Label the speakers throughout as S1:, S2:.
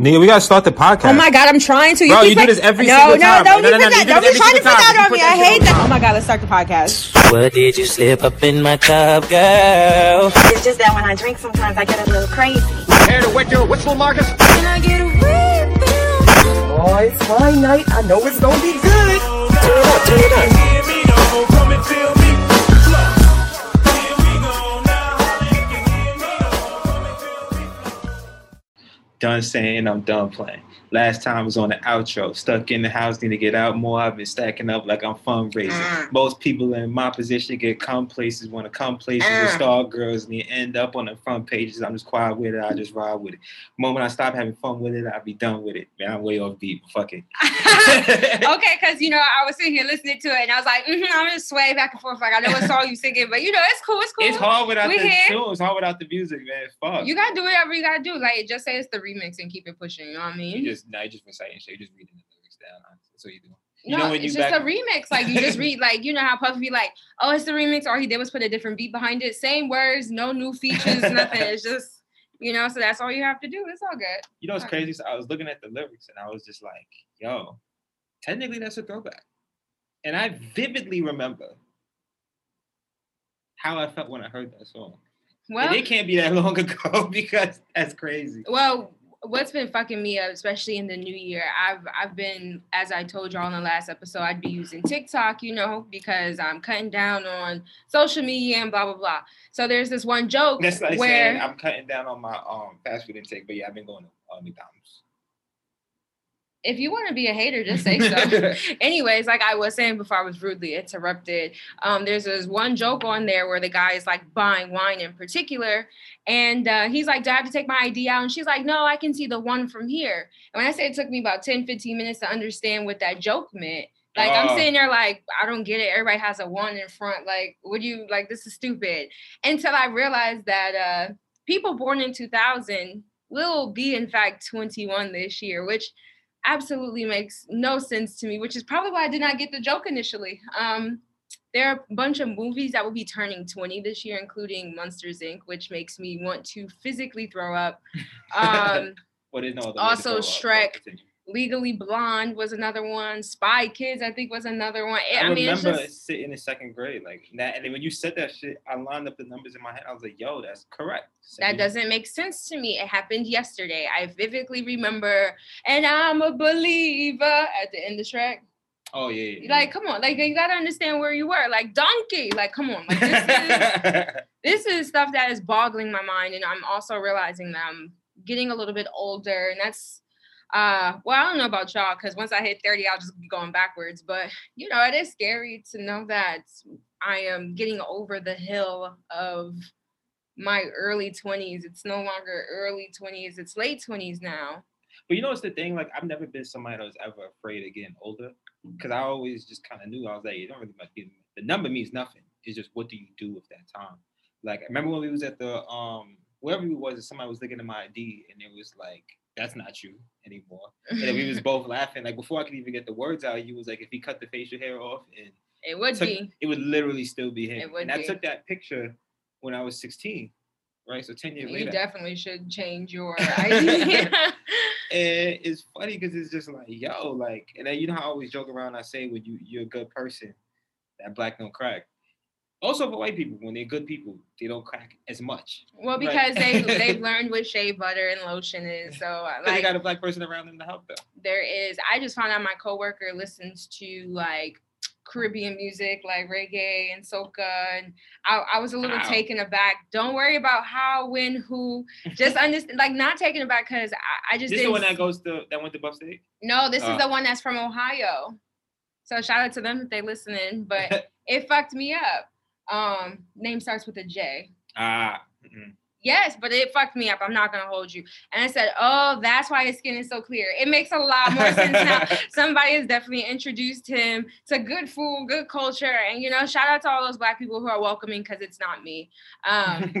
S1: Nigga, we gotta start the podcast.
S2: Oh my god, I'm trying to.
S1: Bro,
S2: keep
S1: you do this every
S2: no,
S1: single
S2: no,
S1: time.
S2: Don't
S1: No,
S2: be
S1: no, no,
S2: put
S1: you
S2: that.
S1: do
S2: Don't
S1: this
S2: be
S1: every
S2: trying to
S1: single
S2: put that on me. I hate
S1: on
S2: that. Oh my god, let's start the podcast.
S3: What did you slip up in my cup, girl?
S4: It's just that when I drink, sometimes I get a little crazy.
S5: Care to wet your whistle, Marcus?
S6: Oh, it's my night. I know it's gonna be good.
S3: Turn it up, turn it up.
S1: Done saying I'm done playing. Last time was on the outro. Stuck in the house, need to get out more. I've been stacking up like I'm fundraising.
S2: Mm.
S1: Most people in my position get come places, want to come places
S2: Mm.
S1: with star girls, and you end up on the front pages. I'm just quiet with it. I just ride with it. moment I stop having fun with it, I'll be done with it. Man, I'm way off beat. Fuck it.
S2: okay, because you know I was sitting here listening to it and I was like, mm-hmm, I'm gonna sway back and forth. Like I know what song you're singing, but you know it's cool. It's cool.
S1: It's hard without
S2: We
S1: the
S2: here.
S1: It's hard without the music, man. Fuck.
S2: You gotta do whatever you gotta do. Like just say it's the remix and keep it pushing. You know what I mean?
S1: Just now you just reciting shit. You just reading the lyrics down. That's what you do. You
S2: no,
S1: know when
S2: it's just
S1: back-
S2: a remix. Like you just read, like you know how Puffy be like, "Oh, it's the remix," All he did was put a different beat behind it, same words, no new features, nothing. It's just, you know, so that's all you have to do. It's all good.
S1: You know
S2: it's
S1: crazy? So I was looking at the lyrics and I was just like, yo, technically that's a throwback. And I vividly remember how I felt when I heard that song.
S2: Well,
S1: and it can't be that long ago because that's crazy.
S2: well, what's been fucking me up, especially in the new year, I've I've been, as I told y'all in the last episode, I'd be using TikTok, you know, because I'm cutting down on social media and blah blah blah. So there's this one joke
S1: That's like
S2: where
S1: saying I'm cutting down on my um fast food intake, but yeah, I've been going to uh, McDonald's.
S2: If you want to be a hater, just say so. Anyways, like I was saying before I was rudely interrupted, um, there's this one joke on there where the guy is like buying wine in particular, and uh, he's like, Do I have to take my ID out? And she's like, No, I can see the one from here. And when I say it took me about 10, 15 minutes to understand what that joke meant, like I'm
S1: Oh.
S2: sitting there like, I don't get it. Everybody has a one in front. Like, would you like this is stupid? Until I realized that uh people born in 2000 will be in fact 21 this year, which absolutely makes no sense to me, which is probably why I did not get the joke initially. Um, there are a bunch of movies that will be turning 20 this year, including Monsters Inc., which makes me want to physically throw up. Um,
S1: Well, there's no other
S2: Also,
S1: up,
S2: Shrek.
S1: continue.
S2: Legally Blonde was another one. Spy Kids, I think, was another one. I,
S1: I,
S2: mean, it's
S1: remember
S2: just
S1: sitting in second grade, like that, and then when you said that shit, I lined up the numbers in my head. I was like, "Yo, that's correct." So
S2: that
S1: you-
S2: doesn't make sense to me. It happened yesterday. I vividly remember, and I'm a believer at the end of the track.
S1: Oh yeah. yeah,
S2: Like, come on, like you gotta understand where you were. Like donkey, like come on, like this is this is stuff that is boggling my mind, and I'm also realizing that I'm getting a little bit older, and that's uh well, I don't know about y'all, because once I hit 30, I'll just be going backwards. But you know, it is scary to know that I am getting over the hill of my early 20s. It's no longer early 20s, it's late 20s now.
S1: But you know what's the thing? Like I've never been somebody that was ever afraid of getting older. Cause I always just kind of knew I was like, it don't really be the number means nothing. It's just what do you do with that time? Like I remember when we was at the um wherever we was and somebody was looking at my ID and it was like, that's not you anymore. And then we was both laughing. Like before I could even get the words out, you was like, if he cut the facial hair off and
S2: It would
S1: took-
S2: be.
S1: it would literally still be him. And I
S2: be.
S1: took that picture when I was 16. Right. So 10 years
S2: You
S1: later.
S2: definitely should change your idea.
S1: And it's funny because it's just like, yo, like, and then you know how I always joke around. I say when you you're a good person, that black don't crack. Also for white people, when they're good people, they don't crack as much.
S2: Well,
S1: Right.
S2: because they they've learned what shea butter and lotion is. So uh,
S1: 'Cause they got a black person around them to help them.
S2: there is. I just found out my coworker listens to like Caribbean music, like reggae and soca, and I, I was a little taken aback. Don't worry about how, when, who. Just understand, like not taken aback because I, I just
S1: This is the one that goes to that went to Buff State.
S2: no, this
S1: Oh.
S2: is the one that's from Ohio. So shout out to them if they listening. But it fucked me up. Um, name starts with a J.
S1: ah, mm-mm.
S2: Yes, but it fucked me up. I'm not gonna hold you. And I said, Oh, that's why his skin is so clear. It makes a lot more sense now. Somebody has definitely introduced him to good food, good culture, and you know, shout out to all those black people who are welcoming because it's not me. Um,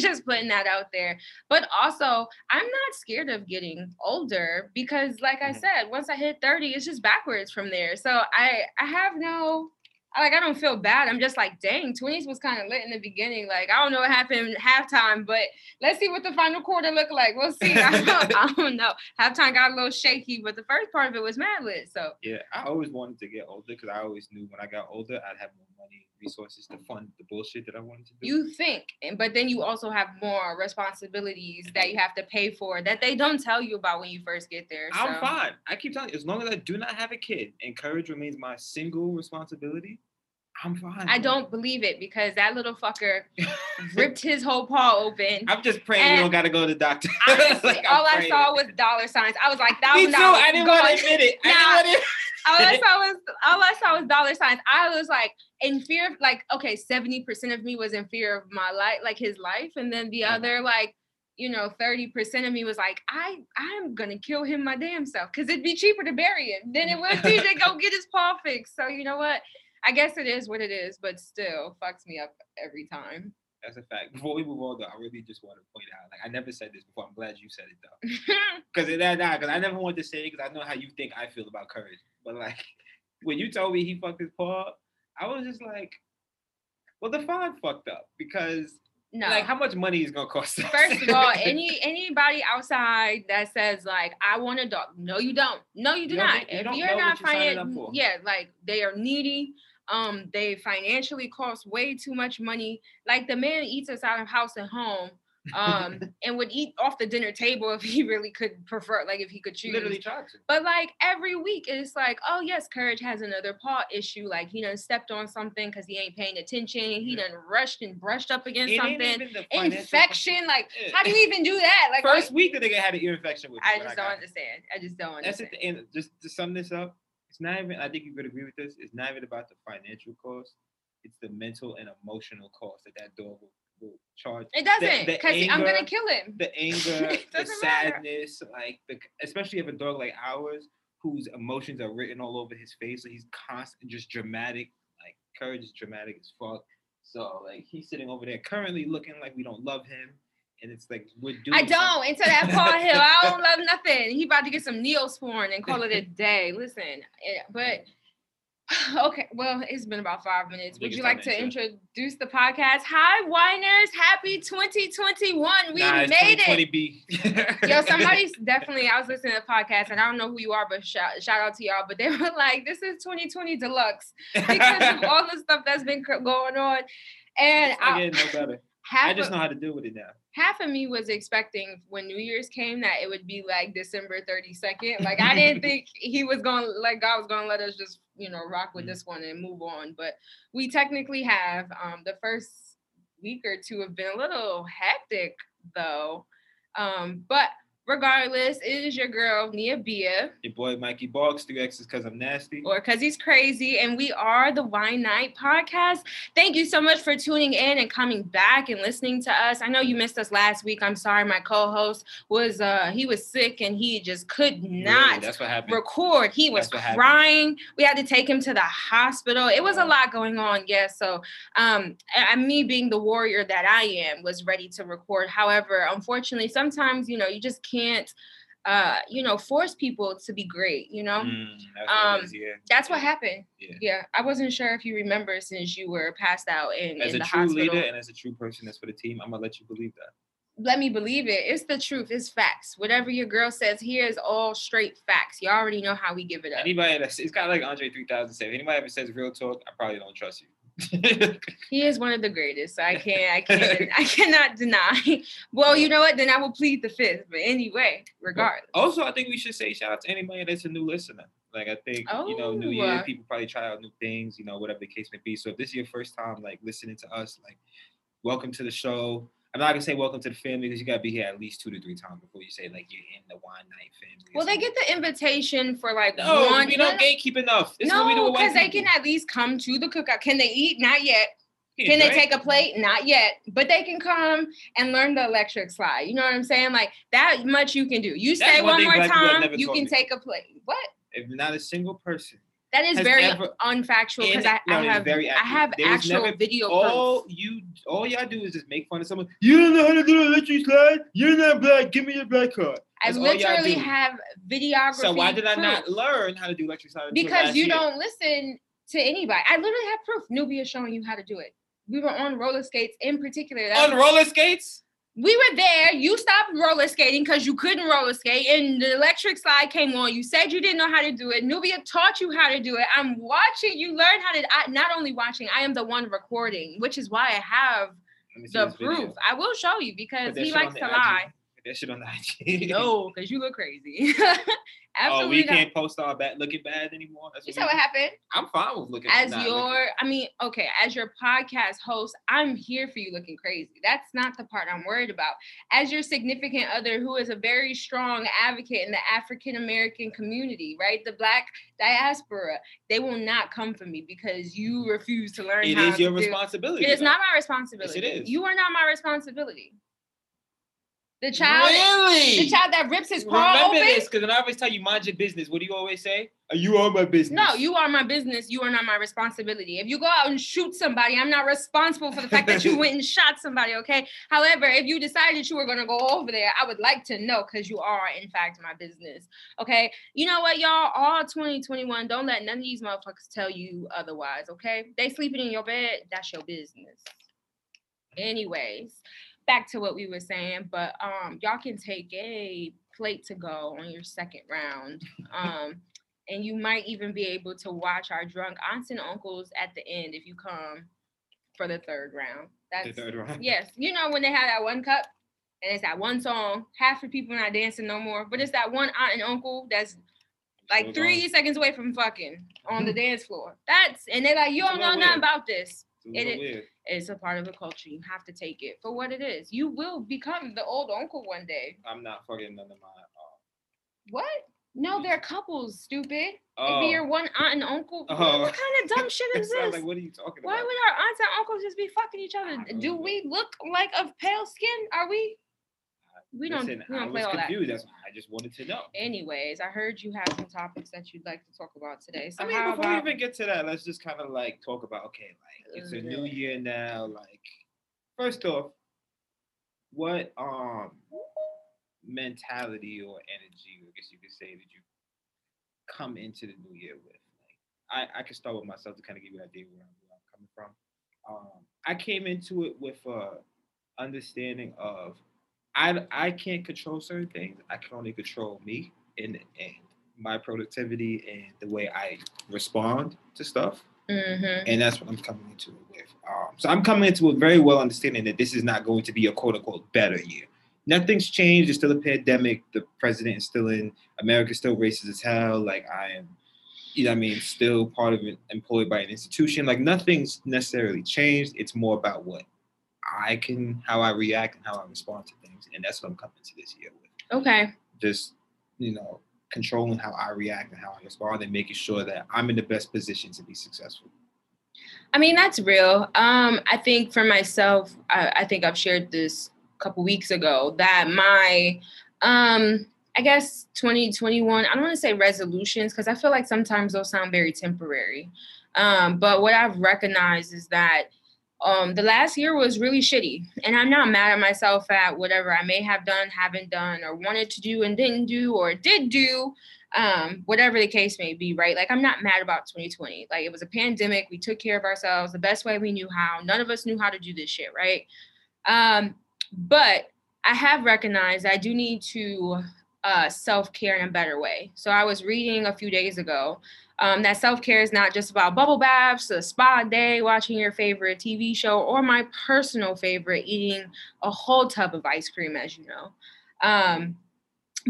S2: just putting that out there. But also, I'm not scared of getting older because, like I
S1: Mhm.
S2: said, once I hit 30, it's just backwards from there. So I, I have no, like I don't feel bad. I'm just like, dang, 20s was kind of lit in the beginning. Like I don't know what happened halftime, but let's see what the final quarter look like. We'll see. I don't, I don't know. Halftime got a little shaky, but the first part of it was mad lit. So
S1: Yeah, I always wanted to get older because I always knew when I got older I'd have more money, resources to fund the bullshit that I wanted to do.
S2: you think, and but then you also have more responsibilities that mm-hmm. you have to pay for that they don't tell you about when you first get there.
S1: I'm fine. I keep telling you, as long as I do not have a kid and courage remains my single responsibility, I'm fine.
S2: I don't believe it because that little fucker ripped his whole paw open.
S1: I'm just praying you don't gotta go to the doctor.
S2: Honestly,
S1: Like,
S2: all I saw was dollar signs. I was like,
S1: Me
S2: thousand
S1: too.
S2: dollars.
S1: I didn't want to admit it. I didn't
S2: all I saw was all I saw was dollar signs. I was like in fear of like okay, seventy percent of me was in fear of my life, like his life, and then the
S1: Mhm.
S2: other like you know thirty percent of me was like I I'm gonna kill him my damn self because it'd be cheaper to bury him than it would be to go get his paw fixed. So you know what? I guess it is what it is, but still fucks me up every time.
S1: That's a fact. Before we move on, though, I really just want to point out, like, I never said this before. I'm glad you said it though, because that, nah, because I never wanted to say it because I know how you think I feel about courage. But like, when you told me he fucked his paw, I was just like, well, the fine fucked up because,
S2: no.
S1: like, how much money is gonna cost? us?
S2: First of all, any anybody outside that says like I want a dog, no, you don't. No, you do
S1: You you
S2: if you're not
S1: what you're signing
S2: finding, yeah, like they are needy. Um, they financially cost way too much money. Like the man eats us out of house and home, um, and would eat off the dinner table if he really could prefer, like if he could choose.
S1: literally tried to.
S2: But like every week, it's like, oh yes, Courage has another paw issue. Like he done stepped on something because he ain't paying attention. He
S1: Yeah.
S2: done rushed and brushed up against
S1: It
S2: something.
S1: the
S2: Infection, like
S1: Yeah.
S2: how do you even do that? Like
S1: First week the nigga had an ear infection with
S2: I just
S1: got
S2: don't understand. I just don't understand.
S1: That's
S2: understand.
S1: it. And just to sum this up, it's not even. I think you could agree with this. It's not even about the financial cost. It's the mental and emotional cost that that dog will, will charge.
S2: It doesn't, because I'm gonna kill him.
S1: The anger, the
S2: doesn't matter.
S1: sadness, like the especially if a dog like ours, whose emotions are written all over his face, so he's constant, just dramatic. Like courage is dramatic as fuck. So like he's sitting over there currently looking like we don't love him, and it's like we're doing.
S2: I don't. Into that Paul Hill, I don't love nothing. He about to get some Neosporin and call it a day. Listen, eh, but okay. Well, it's been about five minutes. Would you like
S1: to
S2: to
S1: intro.
S2: introduce the podcast? Hi, Winers! Happy 2021. We
S1: nah,
S2: made it.
S1: 2020B.
S2: Yo, somebody's definitely. I was listening to the podcast, and I don't know who you are, but shout, shout out to y'all. But they were like, "This is 2020 deluxe because of all the stuff that's been going on." And
S1: I
S2: I,
S1: no better.
S2: half
S1: I just know how to deal with it now.
S2: Half of me was expecting when New Year's came that it would be like December 32nd. Like I didn't think he was going, like God was going to let us just you know rock with
S1: Mhm.
S2: this one and move on. But we technically have. Um, the first week or two have been a little hectic though. Um, but regardless, it is your girl Nubia,
S1: Your boy Mikey Boggs, three X's because I'm nasty.
S2: or because he's crazy, and we are the Wine Night Podcast. Thank you so much for tuning in and coming back and listening to us. I know you missed us last week. I'm sorry, my co-host was uh he was sick and he just could
S1: Really,
S2: not
S1: that's what happened.
S2: record. He was
S1: That's what happened.
S2: crying. We had to take him to the hospital. It was a lot going on. Yes. So um and me being the warrior that I am was ready to record. However, unfortunately, sometimes you know you just can't uh you know force people to be great, you know?
S1: Mm, that's what
S2: Um,
S1: is, yeah.
S2: That's what happened.
S1: Yeah.
S2: Yeah. I wasn't sure if you remember since you were passed out in,
S1: As
S2: in
S1: a
S2: the
S1: true
S2: hospital.
S1: leader and as a true person that's for the team, I'm gonna let you believe that.
S2: Let me believe it. It's the truth. It's facts. Whatever your girl says here is all straight facts. You already know how we give it up.
S1: Anybody that's it's kind of like Andre 3000 said. Anybody ever says real talk, I probably don't trust you.
S2: He is one of the greatest. So I can't, I can't, I cannot deny. Well, you know what? Then I will plead the fifth. But anyway, regardless.
S1: also, I think we should say shout out to anybody that's a new listener. Like I think you know, New
S2: Oh,
S1: Year,
S2: uh,
S1: people probably try out new things, you know, whatever the case may be. So if this is your first time like listening to us, like welcome to the show. I'm not gonna say welcome to the family because you gotta be here at least two to three times before you say like you're in the wine night family.
S2: Well, they get the invitation for like
S1: no,
S2: one.
S1: we don't gatekeep enough. This is what we do
S2: no, because they can at least come to the cookout. Can they eat? Not yet. Can they take a plate? Not yet. But they can come and learn the electric slide. You know what I'm saying? Like that much you can do. You
S1: That's
S2: say
S1: one
S2: one more
S1: black people have
S2: time, you can
S1: me.
S2: take a plate. What?
S1: If not a single person.
S2: That is very
S1: ever-
S2: unfactual because I,
S1: no,
S2: I have
S1: very
S2: I have
S1: There
S2: actual
S1: never-
S2: video
S1: All you, all y'all do is just make fun of someone. You don't know how to do an electric slide. You're not black. Give me your black card.
S2: I
S1: That's y'all
S2: literally have videography.
S1: So why did I not learn how to do electric slide?
S2: Because you
S1: year?
S2: don't listen to anybody. I literally have proof. Nubia showing you how to do it. We were on roller skates in particular. That
S1: On roller skates?
S2: We were there. You stopped roller skating because you couldn't roller skate, and the electric slide came on. You said you didn't know how to do it. Nubia taught you how to do it. I'm watching you learn how to. I, not only watching, I am the one recording, which is why I have
S1: Let me see
S2: the
S1: this video.
S2: proof. I will show you because he likes to
S1: IG.
S2: lie.
S1: Put that shit on the IG.
S2: No, because you look crazy.
S1: Oh, we
S2: not.
S1: can't post our bad looking bad anymore. That's
S2: You
S1: what
S2: saw what happened?
S1: I'm fine with looking
S2: As your,
S1: looking-
S2: I mean, okay, as your podcast host, I'm here for you looking crazy. That's not the part I'm worried about. As your significant other, who is a very strong advocate in the African American community, right? The Black diaspora, they will not come for me because you refuse to learn
S1: It is your responsibility.
S2: It is not my responsibility.
S1: It is.
S2: You are not my responsibility. The child,
S1: Really?
S2: the child that rips his paw
S1: Remember
S2: open.
S1: this, because when I always tell you mind your business, what do you always say? You are my business.
S2: No, you are my business. You are not my responsibility. If you go out and shoot somebody, I'm not responsible for the fact that you went and shot somebody. Okay. However, if you decided you were going to go over there, I would like to know because you are, in fact, my business. Okay. You know what, y'all? All 2021, don't let none of these motherfuckers tell you otherwise. Okay. They sleeping in your bed. That's your business. Anyways, back to what we were saying, but um, y'all can take a plate to go on your second round. Um, and you might even be able to watch our drunk aunts and uncles at the end if you come for the third round. That's The
S1: third round.
S2: yes. You know when they have that one cup and it's that one song, half the people not dancing no more, but it's that one aunt and uncle that's like
S1: Hold
S2: three
S1: on.
S2: seconds away from fucking on the dance floor. That's and they're like, you don't know nothing about this. It
S1: weird.
S2: It's a part of the culture. You have to take it for what it is. You will become the old uncle one day.
S1: I'm not fucking none of my. Uh,
S2: What? No, they're couples, stupid. It'd
S1: oh,
S2: be your one aunt and uncle. What-
S1: Oh.
S2: What kind of dumb shit is this?
S1: like, what are you talking
S2: Why
S1: about?
S2: Why would our aunts and uncles just be fucking each other? Do we look like of pale skin? Are we? We don't.
S1: Listen,
S2: we
S1: I
S2: don't play
S1: was
S2: all that.
S1: confused. That's why I just wanted to know.
S2: Anyways, I heard you have some topics that you'd like to talk about today. So
S1: I mean,
S2: how
S1: before
S2: about?
S1: we even get to that, let's just kind of like talk about okay, like it's a new year now. Like, first off, what um mentality or energy, I guess you could say, did you come into the new year with? Like, I I can start with myself to kind of give you an idea where I'm, where I'm coming from. Um, I came into it with a understanding of I I can't control certain things. I can only control me and and my productivity and the way I respond to stuff.
S2: Mhm.
S1: And that's what I'm coming into it with. Um, so I'm coming into it very well understanding that this is not going to be a quote unquote better year. Nothing's changed. It's still a pandemic. The president is still in. America's still racist as hell. Like I am, you know, what I mean, still part of it, employed by an institution. Like nothing's necessarily changed. It's more about what I can, how I react, and how I respond to things. And that's what I'm coming to this year with.
S2: Okay.
S1: Just, you know, controlling how I react and how I respond, and making sure that I'm in the best position to be successful.
S2: I mean, that's real. Um, I think for myself, I, I think I've shared this a couple weeks ago that my, um, I guess 2021, I don't want to say resolutions because I feel like sometimes those sound very temporary. Um, but what I've recognized is that um, the last year was really shitty. And I'm not mad at myself at whatever I may have done, haven't done, or wanted to do and didn't do, or did do um, whatever the case may be, right? Like I'm not mad about 2020. Like it was a pandemic. We took care of ourselves the best way we knew how. None of us knew how to do this shit, right? Um, but I have recognized I do need to uh, self care in a better way. So I was reading a few days ago um, that self care is not just about bubble baths, a spa day, watching your favorite TV show, or my personal favorite, eating a whole tub of ice cream, as you know. Um,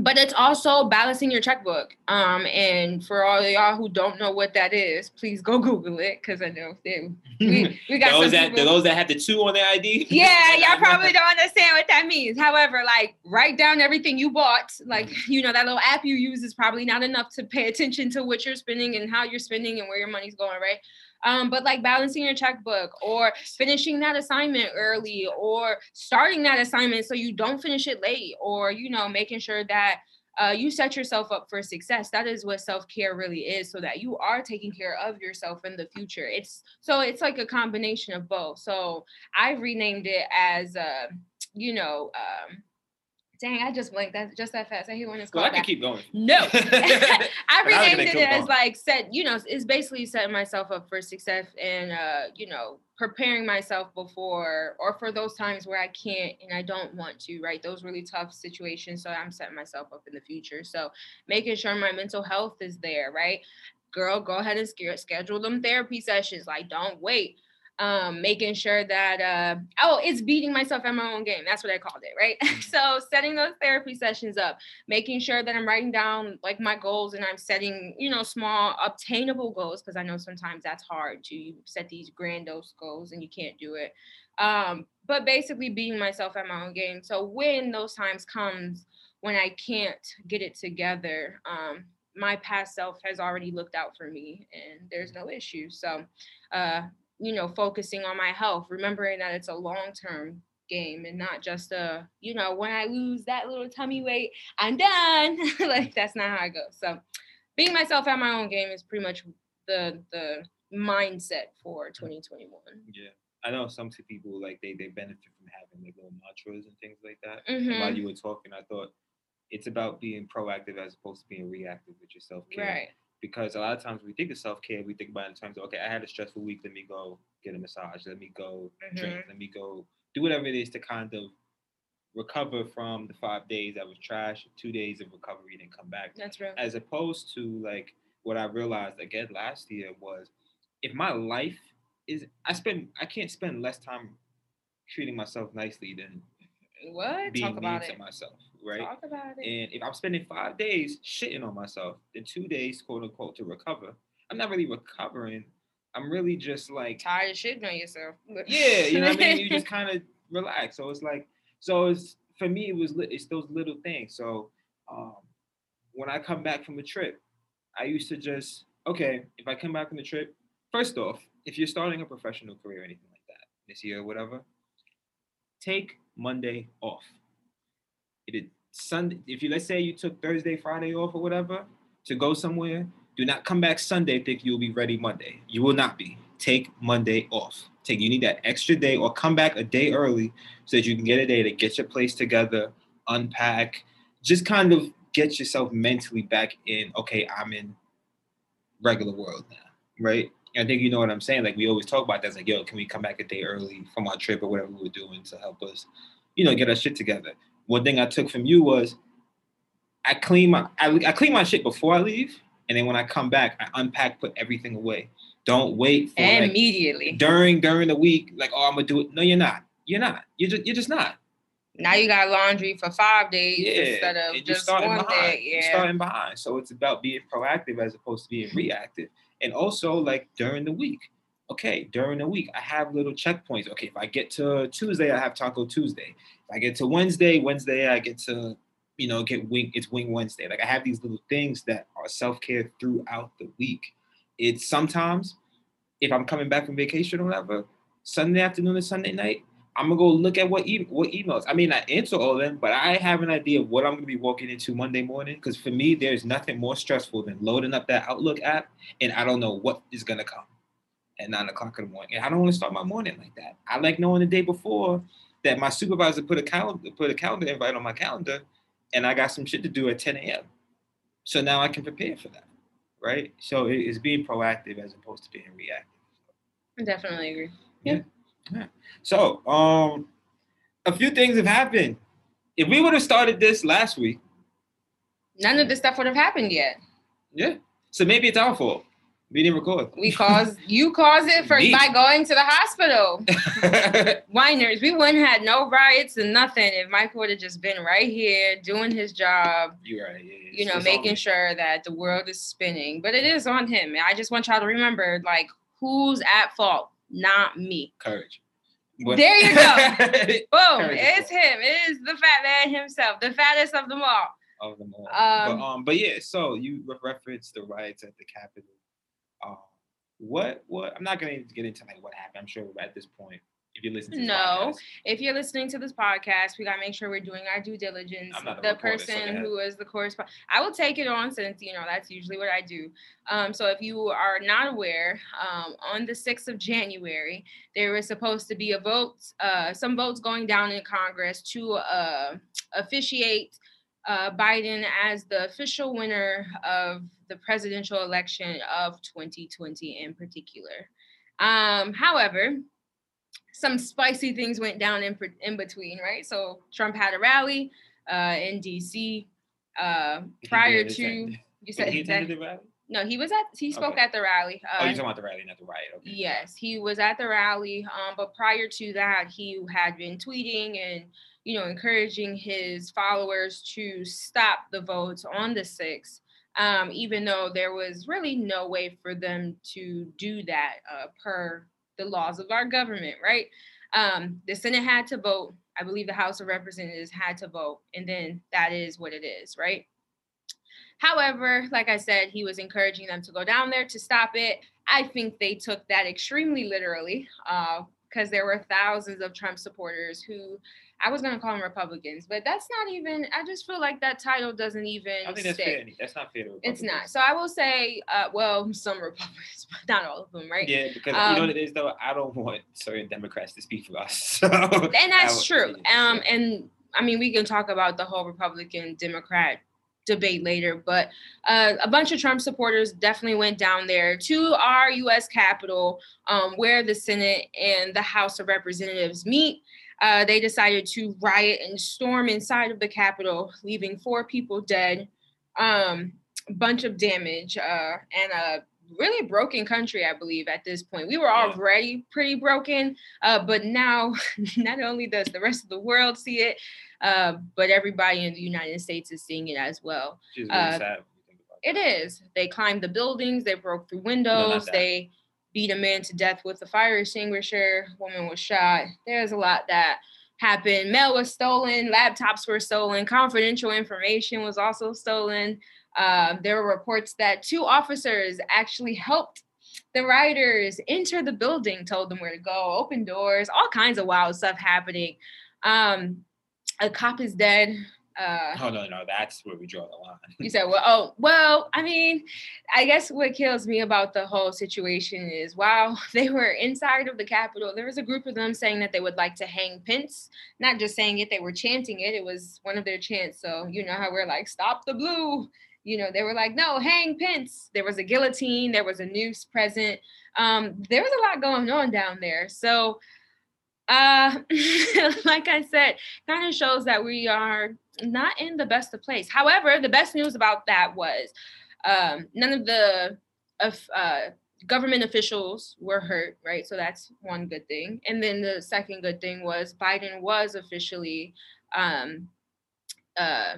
S2: but it's also balancing your checkbook. Um, and for all of y'all who don't know what that is, please go Google it because I know they, we, we got
S1: those that
S2: people-
S1: those that have the two on their ID.
S2: yeah, y'all probably don't understand what that means. However, like write down everything you bought. Like, you know, that little app you use is probably not enough to pay attention to what you're spending and how you're spending and where your money's going, right? Um, but like balancing your checkbook or finishing that assignment early or starting that assignment so you don't finish it late or, you know, making sure that uh, you set yourself up for success. That is what self care really is, so that you are taking care of yourself in the future. It's so it's like a combination of both. So I've renamed it as, uh, you know, um, Dang, I just blinked. That just that fast. I hate when it's
S1: Well, I can keep going.
S2: No, I
S1: But I was
S2: renamed it as
S1: going.
S2: like set. You know, it's basically setting myself up for success and uh, you know, preparing myself before or for those times where I can't and I don't want to. Right, those really tough situations. So I'm setting myself up in the future. So making sure my mental health is there. Right, girl, go ahead and schedule them therapy sessions. Like, don't wait. Um, making sure that uh oh, it's beating myself at my own game. That's what I called it, right? so setting those therapy sessions up making sure that I'm writing down like my goals and I'm setting, you know, small obtainable goals because I know sometimes that's hard to set these grandiose goals and you can't do it. Um, but basically being myself at my own game. So when those times comes when I can't get it together, um, my past self has already looked out for me and there's no issue. So uh, you know, focusing on my health, remembering that it's a long-term game and not just a, you know, when I lose that little tummy weight, I'm done. like that's not how I go. So being myself at my own game is pretty much the the mindset for 2021.
S1: Yeah. I know some people like they they benefit from having like little mantras and things like that. And while
S2: mm-hmm.
S1: you were talking, I thought it's about being proactive as opposed to being reactive with your self care.
S2: Right.
S1: Because a lot of times when we think of self care, we think about it in terms of okay, I had a stressful week. Let me go get a massage. Let me go drink. Mm-hmm. Let me go do whatever it is to kind of recover from the five days that was trash, two days of recovery, then come back
S2: That's real.
S1: as opposed to like what I realized again last year was if my life is I spend I can't spend less time treating myself nicely than
S2: What?
S1: being
S2: Talk about
S1: mean
S2: it.
S1: to myself, right?
S2: Talk about it.
S1: And if I'm spending five days shitting on myself, then two days, quote unquote, to recover, I'm not really recovering. I'm really just like
S2: Tired of shitting on yourself.
S1: yeah, you know what I mean. You just kind of relax. So it's like, so it's for me. It was it's those little things. So um, when I come back from a trip, I used to just okay. If I come back from the trip, first off, if you're starting a professional career or anything like that this year or whatever, take Monday off. Sunday. If you let's say you took Thursday, Friday off or whatever to go somewhere, do not come back Sunday think you'll be ready Monday. You will not be. Take Monday off. Take you need that extra day or come back a day early so that you can get a day to get your place together, unpack, just kind of get yourself mentally back in, okay, I'm in regular world now, right? I think you know what I'm saying. Like we always talk about that. It's like, yo, can we come back a day early from our trip or whatever we were doing to help us, you know, get our shit together. One thing I took from you was I clean my I, I clean my shit before I leave, and then when I come back, I unpack, put everything away. Don't wait for like,
S2: Immediately.
S1: during during the week, like, oh, I'm gonna do it. No, you're not. You're not. You're just you're just not.
S2: Now you got laundry for five days
S1: Yeah.
S2: instead of
S1: and
S2: just
S1: starting
S2: one
S1: behind.
S2: day.
S1: You're
S2: Yeah.
S1: starting behind. So it's about being proactive as opposed to being reactive. And also like during the week. Okay, during the week, I have little checkpoints. Okay, if I get to Tuesday, I have Taco Tuesday. I get to Wednesday, Wednesday, I get to, you know, get wing, it's Wing Wednesday. Like I have these little things that are self-care throughout the week. It's sometimes if I'm coming back from vacation or whatever, Sunday afternoon and Sunday night, I'm gonna go look at what e- what emails. I mean, I answer all of them, but I have an idea of what I'm gonna be walking into Monday morning. Because for me, there's nothing more stressful than loading up that Outlook app and I don't know what is gonna come at nine o'clock in the morning. And I don't want to start my morning like that. I like knowing the day before that my supervisor put a calendar put a calendar invite on my calendar, and I got some shit to do at 10 a.m. So now I can prepare for that, right? So it's being proactive as opposed to being reactive.
S2: I definitely agree. Yeah.
S1: So, um, a few things have happened. If we would have started this last week,
S2: None of this stuff would have happened yet.
S1: yeah. So maybe it's our fault. We didn't record.
S2: We caused you caused it first by going to the hospital. Winers, we wouldn't had no riots and nothing if Mike would have just been right here doing his job,
S1: You're right. yeah,
S2: you know,
S1: it's
S2: making sure that the world is spinning. But it is on him. I just want y'all to remember, like, who's at fault? Not me.
S1: courage.
S2: There you go. Boom.
S1: Courage
S2: It's him. It is the fat man himself, the fattest of them all.
S1: of them all.
S2: Um,
S1: but um, but yeah. So you re- referenced the riots at the Capitol. What what? I'm not gonna get into like what happened. I'm sure at this point If you listen to this
S2: No.
S1: podcast.
S2: if you're listening to this podcast, we gotta make sure we're doing our due diligence.
S1: Not
S2: The
S1: reporter,
S2: person
S1: ahead.
S2: who is the correspondent, I will take it on since you know that's usually what I do. Um, so if you are not aware, um, on the sixth of January, there was supposed to be a vote, uh, some votes going down in Congress to uh, officiate uh, Biden as the official winner of the presidential election of 2020 in particular. Um, however, some spicy things went down in, in between, right? So Trump had a rally uh, in DC uh, prior to
S1: attend-
S2: you said
S1: he
S2: that,
S1: attended the rally?
S2: no, he was at he spoke
S1: Okay.
S2: at the rally.
S1: Oh,
S2: Uh,
S1: you're talking about the rally, not the riot. Okay.
S2: Yes, he was at the rally. Um, but prior to that, he had been tweeting and you know encouraging his followers to stop the votes on the sixth. Um, even though there was really no way for them to do that uh, per the laws of our government, right? Um, the Senate had to vote. I believe the House of Representatives had to vote, and then that is what it is, right? However, like I said, he was encouraging them to go down there to stop it. I think they took that extremely literally because there were thousands of Trump supporters who I was going to call them Republicans, but that's not even, I just feel like that title doesn't even
S1: I think that's
S2: stick.
S1: fair. That's not fair to
S2: It's not. So I will say, uh, well, some Republicans, but not all of them, right?
S1: Yeah, because you know
S2: Um,
S1: what it is though. I don't want certain Democrats to speak for us. So,
S2: and that's true. Um, and I mean, we can talk about the whole Republican Democrat debate later, but uh, a bunch of Trump supporters definitely went down there to our U.S. Capitol, um, where the Senate and the House of Representatives meet. Uh, they decided to riot and storm inside of the Capitol, leaving four people dead, um, a bunch of damage, uh, and a really broken country, I believe, at this point. We were already pretty broken, uh, but now not only does the rest of the world see it, uh, but everybody in the United States is seeing it as well.
S1: Which is really
S2: uh,
S1: sad when you think about
S2: It is. They climbed the buildings, they broke through windows,
S1: that.
S2: they beat a man to death with a fire extinguisher, woman was shot. There's a lot that happened. Mail was stolen, laptops were stolen, confidential information was also stolen. Uh, there were reports that two officers actually helped the rioters enter the building, told them where to go, open doors, all kinds of wild stuff happening. Um, a cop is dead. Uh,
S1: Oh no, no, that's where we draw the line.
S2: you said, well, oh, well, I mean, I guess what kills me about the whole situation is while they were inside of the Capitol, there was a group of them saying that they would like to hang Pence. Not just saying it, they were chanting it. It was one of their chants. So, you know how we're like, stop the blue. You know, they were like, no, hang Pence. There was a guillotine, there was a noose present. Um, there was a lot going on down there. So, uh, like I said, kind of shows that we are not in the best of place. However, the best news about that was um, none of the uh, government officials were hurt, right? So that's one good thing. And then the second good thing was Biden was officially um, uh,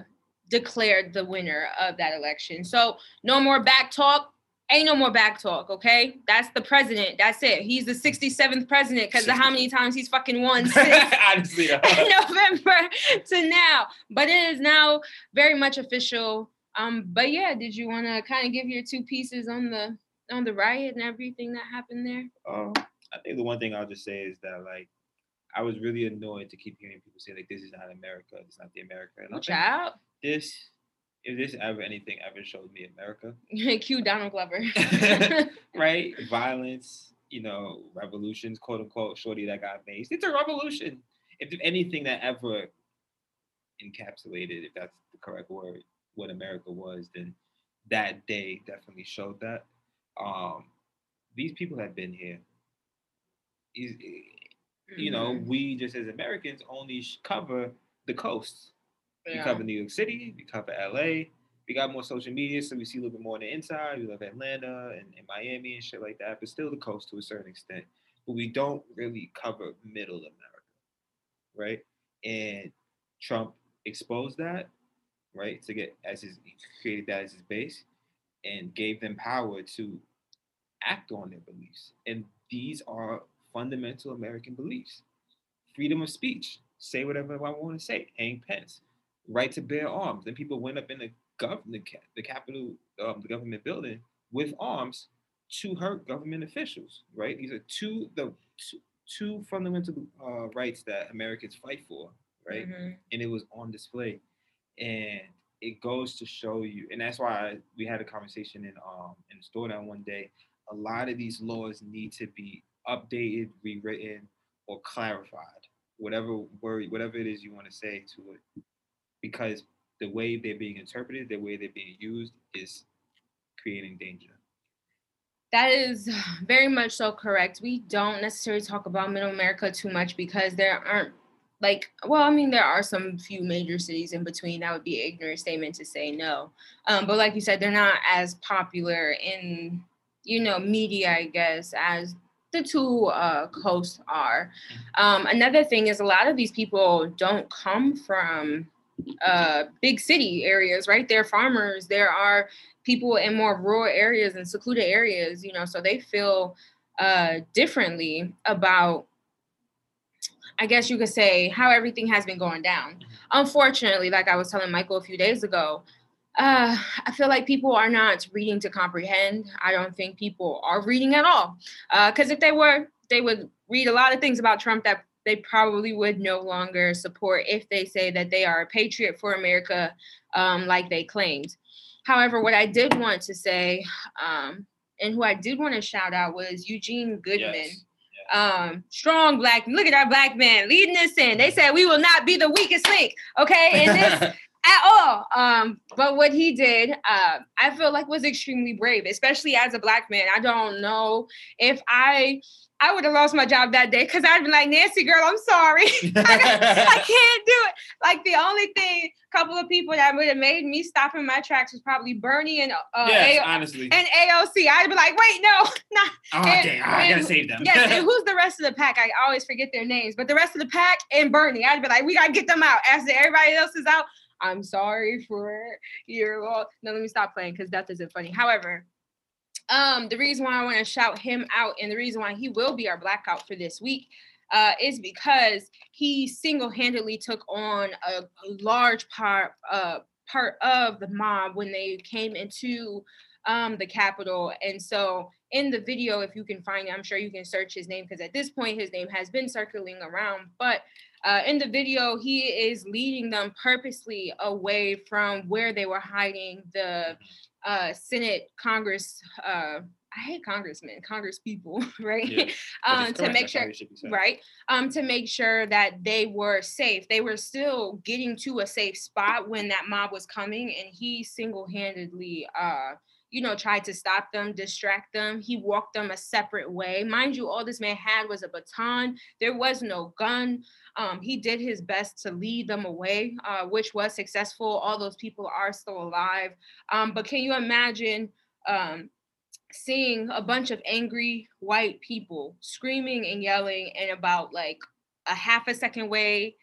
S2: declared the winner of that election. So no more back talk. Ain't no more back talk, okay? That's the president. That's it. He's the 67th president because of how many times he's fucking won since
S1: Honestly.
S2: November to now. But it is now very much official. Um, but yeah, did you want to kind of give your two pieces on the on the riot and everything that happened there?
S1: Um, I think the one thing I'll just say is that like I was really annoyed to keep hearing people say like this is not America, it's not the America. And I think
S2: Child,
S1: this if this ever anything ever showed me America,
S2: cue Donald Glover.
S1: right? Violence, you know, revolutions, quote unquote, shorty that got maced. It's a revolution. If anything that ever encapsulated, if that's the correct word, what America was, then that day definitely showed that. Um, these people have been here. You know,
S2: Mhm.
S1: we just as Americans only cover the coast. We cover New York City, we cover LA. We got more social media, so we see a little bit more on the inside. We love Atlanta and, and Miami and shit like that, but still the coast to a certain extent. But we don't really cover middle America, right? And Trump exposed that, right? To get as his he created that as his base and gave them power to act on their beliefs. And these are fundamental American beliefs. Freedom of speech. Say whatever I want to say. Hang Pence. Right to bear arms. Then people went up in the government, the Capitol, um, the government building with arms to hurt government officials. Right. These are two the two, two fundamental uh, rights that Americans fight for, right?
S2: Mhm.
S1: And it was on display, and it goes to show you, and that's why we had a conversation in um in the store that one day. A lot of these laws need to be updated, rewritten, or clarified, whatever word, whatever it is you want to say to it, because the way they're being interpreted, the way they're being used, is creating danger.
S2: That is very much so correct. We don't necessarily talk about middle America too much because there aren't like well, I mean there are some few major cities in between. That would be an ignorant statement to say no. Um, but like you said, they're not as popular in you know media, I guess, as the two uh, coasts are. Um, another thing is a lot of these people don't come from uh, big city areas, right? They're farmers. There are people in more rural areas and secluded areas, you know, so they feel uh, differently about, I guess you could say, how everything has been going down. Unfortunately, like I was telling Michael a few days ago, uh, I feel like people are not reading to comprehend. I don't think people are reading at all. Because if they were, they would read a lot of things about Trump that they probably would no longer support if they say that they are a patriot for America, um, like they claimed. However, what I did want to say, um, and who I did want to shout out was Eugene Goodman.
S1: Yes.
S2: Um, strong black. Look at our black man leading this in. They said we will not be the weakest link. Okay, in this at all. Um, but what he did, uh, I feel like was extremely brave, especially as a black man. I don't know if I I would have lost my job that day because I'd been like, Nancy, girl, I'm sorry. I can't do it. Like the only thing, a couple of people that would have made me stop in my tracks was probably Bernie and uh,
S1: yes, honestly.
S2: and AOC. I'd be like, wait, no, not
S1: oh,
S2: and-
S1: dang, I gotta
S2: and-
S1: save them.
S2: yes. And who's the rest of the pack? I always forget their names, but the rest of the pack and Bernie, I'd be like, we gotta get them out. After everybody else is out, I'm sorry for your well. No, let me stop playing because that isn't funny. However, um, the reason why I want to shout him out and the reason why he will be our blackout for this week uh, is because he single-handedly took on a, large part uh, part of the mob when they came into um, the Capitol. And so in the video, if you can find it, I'm sure you can search his name because at this point his name has been circling around. But uh, in the video, he is leading them purposely away from where they were hiding the uh, Senate, Congress. Uh, I hate congressmen, Congress people, right?
S1: Yeah.
S2: um, to make sure
S1: it should be said.
S2: right um to make sure that they were safe they were still getting to a safe spot when that mob was coming and he single-handedly uh you know tried to stop them distract them he walked them a separate way mind you all this man had was a baton there was no gun um he did his best to lead them away uh which was successful all those people are still alive um but can you imagine um seeing a bunch of angry white people screaming and yelling and about like a half a second way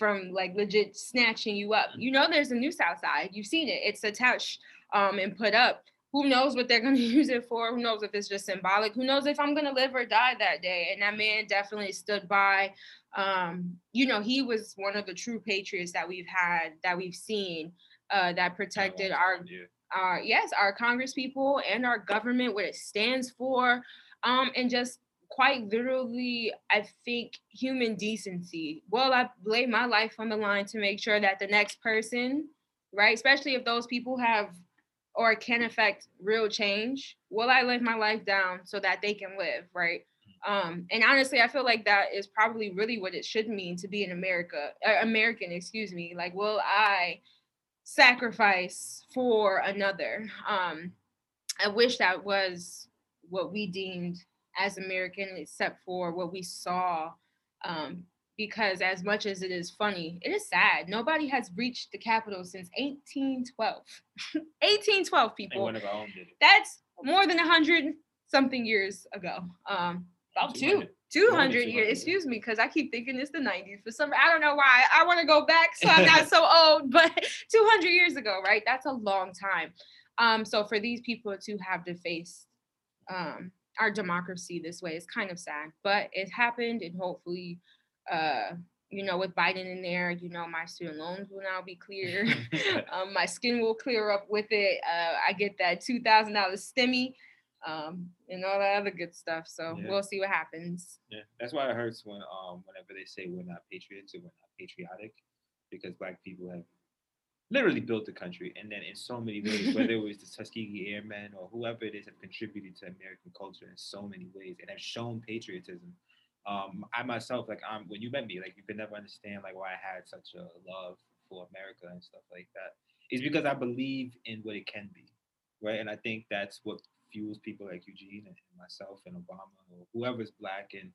S2: from like legit snatching you up. You know, there's a new South Side. You've seen it. It's attached um, and put up. Who knows what they're going to use it for? Who knows if it's just symbolic? Who knows if I'm going to live or die that day? And that man definitely stood by. Um, you know, he was one of the true patriots that we've had, that we've seen, uh, that protected our
S1: Yeah.
S2: our yes our congress people and our government what it stands for um and just quite literally i think human decency well i lay my life on the line to make sure that the next person right especially if those people have or can affect real change will i live my life down so that they can live right um and honestly i feel like that is probably really what it should mean to be an america uh, american excuse me like will i sacrifice for another. Um, I wish that was what we deemed as American, except for what we saw. Um, because as much as it is funny, it is sad. Nobody has reached the capital since 1812. 1812, people.
S1: one of our own did it.
S2: That's more than 100 something years ago. Um, about two.
S1: 200.
S2: 200
S1: 200
S2: years,
S1: years.
S2: excuse me, because I keep thinking it's the 90s for some. I don't know why. I want to go back, so I'm not so old. But 200 years ago, right? That's a long time. Um, so for these people to have to face um, our democracy this way is kind of sad, but it happened, and hopefully, uh, you know, with Biden in there, you know, my student loans will now be clear. um, my skin will clear up with it. Uh, I get that two thousand dollars stimmy. um, and all that other good stuff. So
S1: Yeah.
S2: we'll see what happens.
S1: Yeah, that's why it hurts when um whenever they say we're not patriots or we're not patriotic, because black people have literally built the country, and then in so many ways, whether it was the Tuskegee Airmen or whoever it is, have contributed to American culture in so many ways and have shown patriotism. Um, I myself, like, I'm when you met me, like, you could never understand like why I had such a love for America and stuff like that. Is because I believe in what it can be, right? And I think that's what fuels people like Eugene and myself and Obama or whoever's black and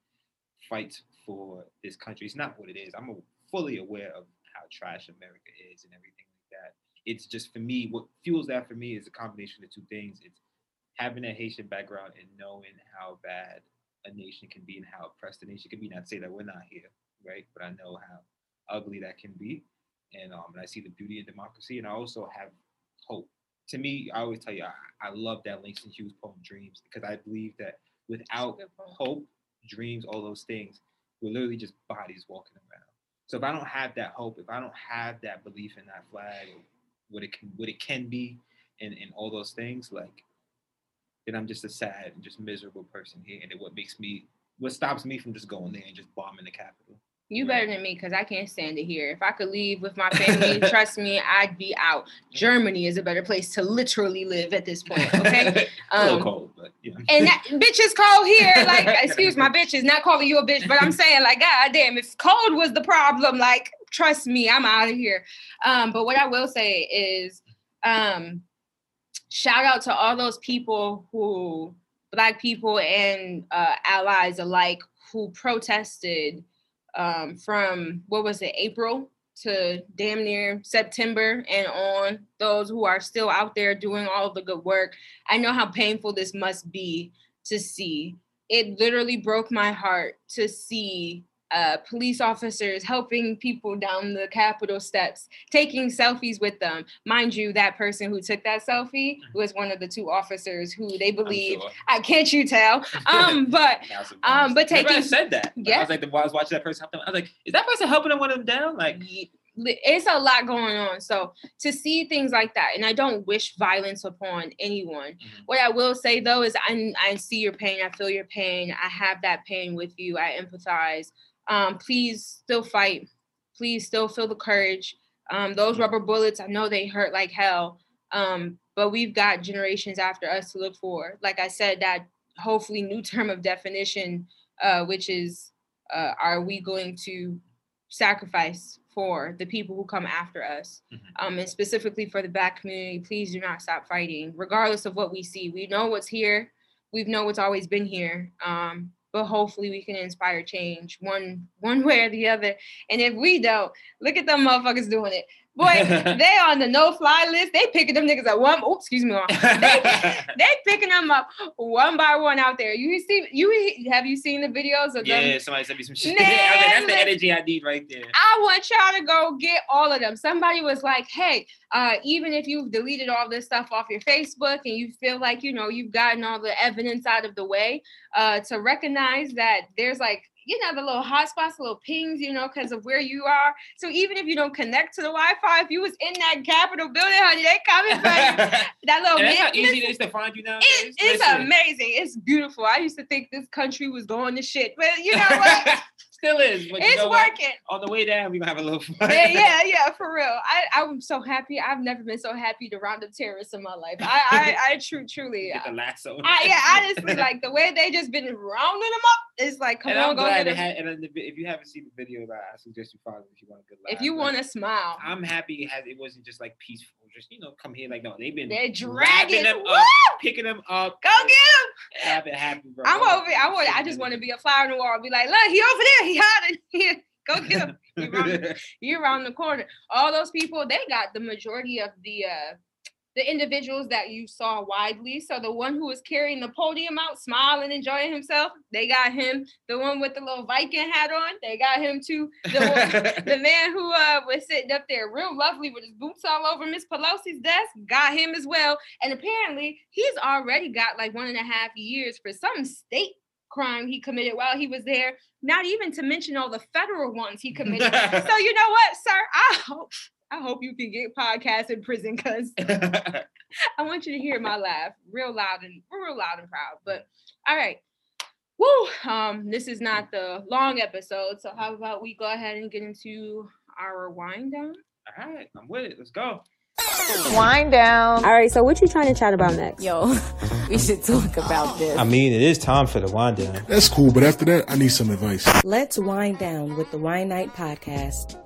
S1: fights for this country. It's not what it is. I'm fully aware of how trash America is and everything like that. It's just for me, what fuels that for me is a combination of two things. It's having a Haitian background and knowing how bad a nation can be and how oppressed a nation can be. Not to say that we're not here, right? But I know how ugly that can be. And um, and I see the beauty in democracy, and I also have hope. To me, I always tell you, I, I love that Langston Hughes poem "Dreams" because I believe that without hope, dreams, all those things, we're literally just bodies walking around. So if I don't have that hope, if I don't have that belief in that flag, what it can, what it can be, and and all those things, like, then I'm just a sad and just miserable person here. And then what makes me, what stops me from just going there and just bombing the Capitol.
S2: You better than me because I can't stand it here. If I could leave with my family, trust me, I'd be out. Germany is a better place to literally live at this point. Okay.
S1: a little
S2: Um,
S1: cold, but yeah.
S2: and that bitch is cold here. Like, excuse my bitches, not calling you a bitch, but I'm saying, like, god damn, if cold was the problem, like, trust me, I'm out of here. Um, but what I will say is, um, shout out to all those people who, black people and uh, allies alike, who protested um, from what was it, April to damn near September and on. Those who are still out there doing all the good work. I know how painful this must be to see. It literally broke my heart to see uh, police officers helping people down the Capitol steps, taking selfies with them. Mind you, that person who took that selfie was one of the two officers who they
S1: Mm-hmm.
S2: Believe.
S1: sure.
S2: I can't you tell? Um, but Um, but.
S1: Remember I
S2: taking-
S1: said that. Like, I was like, the, I was watching that person help them, I was like, is that person helping them when them down? Like,
S2: Ye- li- it's a lot going on. So to see things like that, and I don't wish violence upon anyone.
S1: Mhm.
S2: What I will say though is I I see your pain. I feel your pain. I have that pain with you. I empathize. Um, please still fight. Please still feel the courage. Um, those rubber bullets, I know they hurt like hell. Um, but we've got generations after us to look for. Like I said, that hopefully new term of definition, uh, which is uh, are we going to sacrifice for the people who come after us
S1: Mhm.
S2: um, and specifically for the black community please do not stop fighting regardless of what we see we know what's here we know what's always been here um, but hopefully we can inspire change one one way or the other. And if we don't look at them motherfuckers doing it boy they on the no fly list they picking them niggas at one oh excuse me they they picking them up one by one out there you see you have you seen the videos of them
S1: yeah, somebody sent me some shit. I was like, that's the energy I need right there.
S2: I want y'all to go get all of them. Somebody was like, hey, uh, even if you've deleted all this stuff off your Facebook and you feel like, you know, you've gotten all the evidence out of the way, uh, to recognize that there's like, you know, the little hotspots, the little pings, you know, because of where you are. So even if you don't connect to the Wi-Fi, if you was in that Capitol building, honey, they coming for you. That little
S1: And that's how easy it is to find you now.
S2: it, it's
S1: Listen.
S2: amazing. It's beautiful. I used to think this country was going to shit, but you know what?
S1: Still is. But you
S2: it's
S1: know what?
S2: working.
S1: On the way down, we're gonna have a little fun.
S2: yeah, yeah, yeah, for real. I, I'm so happy. I've never been so happy to round up terrorists in my life. I, I, I true, truly.
S1: Get the uh, lasso.
S2: I, yeah, honestly, like the way they just been rounding them up. It's like, come
S1: and
S2: on,
S1: I'm
S2: go
S1: glad
S2: get
S1: had. And then the, if you haven't seen the video, I suggest you follow if you want a good laugh.
S2: If you
S1: Like,
S2: want to smile,
S1: I'm happy it has. It wasn't just like peaceful. Just you know, come here like no. They've been
S2: they're dragging.
S1: them up, picking them up.
S2: Go get them.
S1: Have it happen, bro.
S2: I'm over. I want. I just want to be a flower in the wall. Be like, look, he over there. He hiding here. Go get him. He around, he around the corner. All those people, they got the majority of the uh the individuals that you saw widely. So the one who was carrying the podium out, smiling, enjoying himself, they got him. The one with the little Viking hat on, they got him too. The, one- the man who uh, was sitting up there real lovely with his boots all over Miss Pelosi's desk, got him as well. And apparently he's already got like one and a half years for some state crime he committed while he was there. Not even to mention all the federal ones he committed. so you know what, sir? I hope I hope you can get podcasts in prison because I want you to hear my laugh real loud and real loud and proud. But all right. Woo! Um, this is not the long episode, so how about we go ahead and get into our wind down?
S1: All right, I'm with it. Let's go.
S7: Wind down.
S8: All right, so what you trying to chat about next?
S9: Yo, we should talk about this.
S10: I mean, it is time for the wind down.
S11: That's cool, but after that, I need some advice.
S8: Let's wind down with the Wine Night podcast.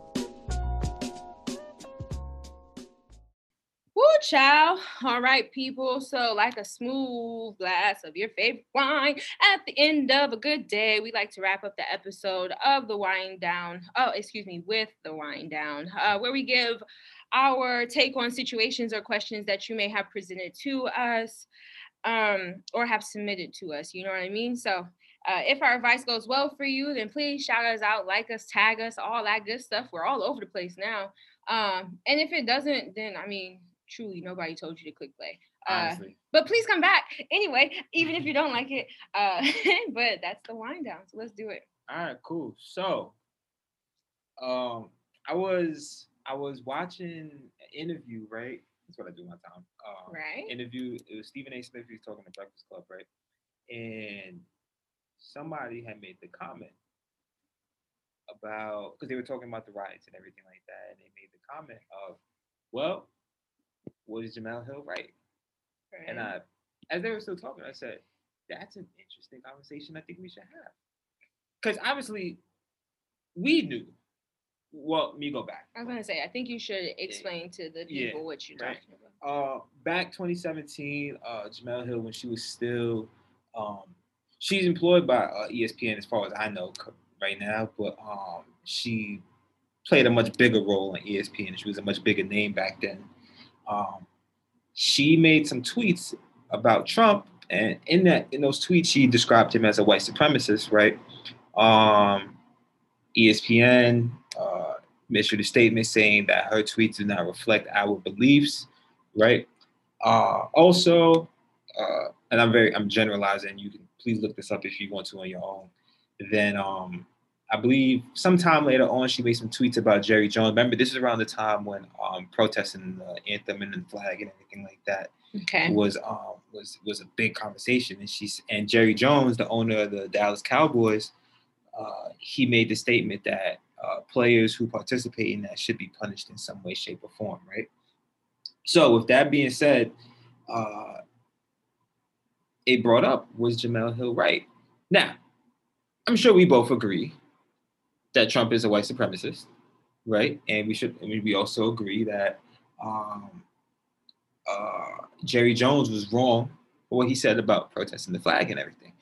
S2: Chow. All right, people. So, like a smooth glass of your favorite wine at the end of a good day, we like to wrap up the episode of the wine down. Oh, excuse me, with the wine down, uh, where we give our take on situations or questions that you may have presented to us um, or have submitted to us. You know what I mean? So, uh, if our advice goes well for you, then please shout us out, like us, tag us, all that good stuff. We're all over the place now. Um, and if it doesn't, then I mean, truly, nobody told you to click play. Uh, but please come back anyway, even if you don't like it. Uh, but that's the wind down. So let's do it.
S1: All right, cool. So, um, I was I was watching an interview, right? That's what I do my time. Um,
S2: right.
S1: Interview. It was Stephen A. Smith. He was talking to Breakfast Club, right? And somebody had made the comment about because they were talking about the riots and everything like that, and they made the comment of, "Well, was Jemele Hill right?"
S2: right.
S1: And I, as they were still talking, I said, "That's an interesting conversation. I think we should have." Because obviously, we knew well, me go back.
S2: I was gonna say, I think you should explain to the people
S1: Yeah,
S2: what you're
S1: right.
S2: talking about.
S1: Uh, back 2017, uh, Jemele Hill, when she was still, um, she's employed by uh, ESPN as far as I know right now, but um, she played a much bigger role E ESPN. She was a much bigger name back then. Um, she made some tweets about Trump, and in that, in those tweets, she described him as a white supremacist, right? Um, ESPN uh, issued a statement saying that her tweets do not reflect our beliefs, right? Uh, also, uh, and I'm very, I'm generalizing. You can please look this up if you want to on your own. Then, um, I believe sometime later on, she made some tweets about Jerry Jones. Remember, this is around the time when um, protesting the anthem and the flag and everything like that
S2: Okay.
S1: was um was was a big conversation and she's and Jerry Jones the owner of the Dallas Cowboys uh he made the statement that uh players who participate in that should be punished in some way shape or form right so with that being said uh it brought up was Jemele Hill right now I'm sure we both agree that Trump is a white supremacist right and we should I mean, we also agree that um uh, Jerry Jones was wrong for what he said about protesting the flag and everything.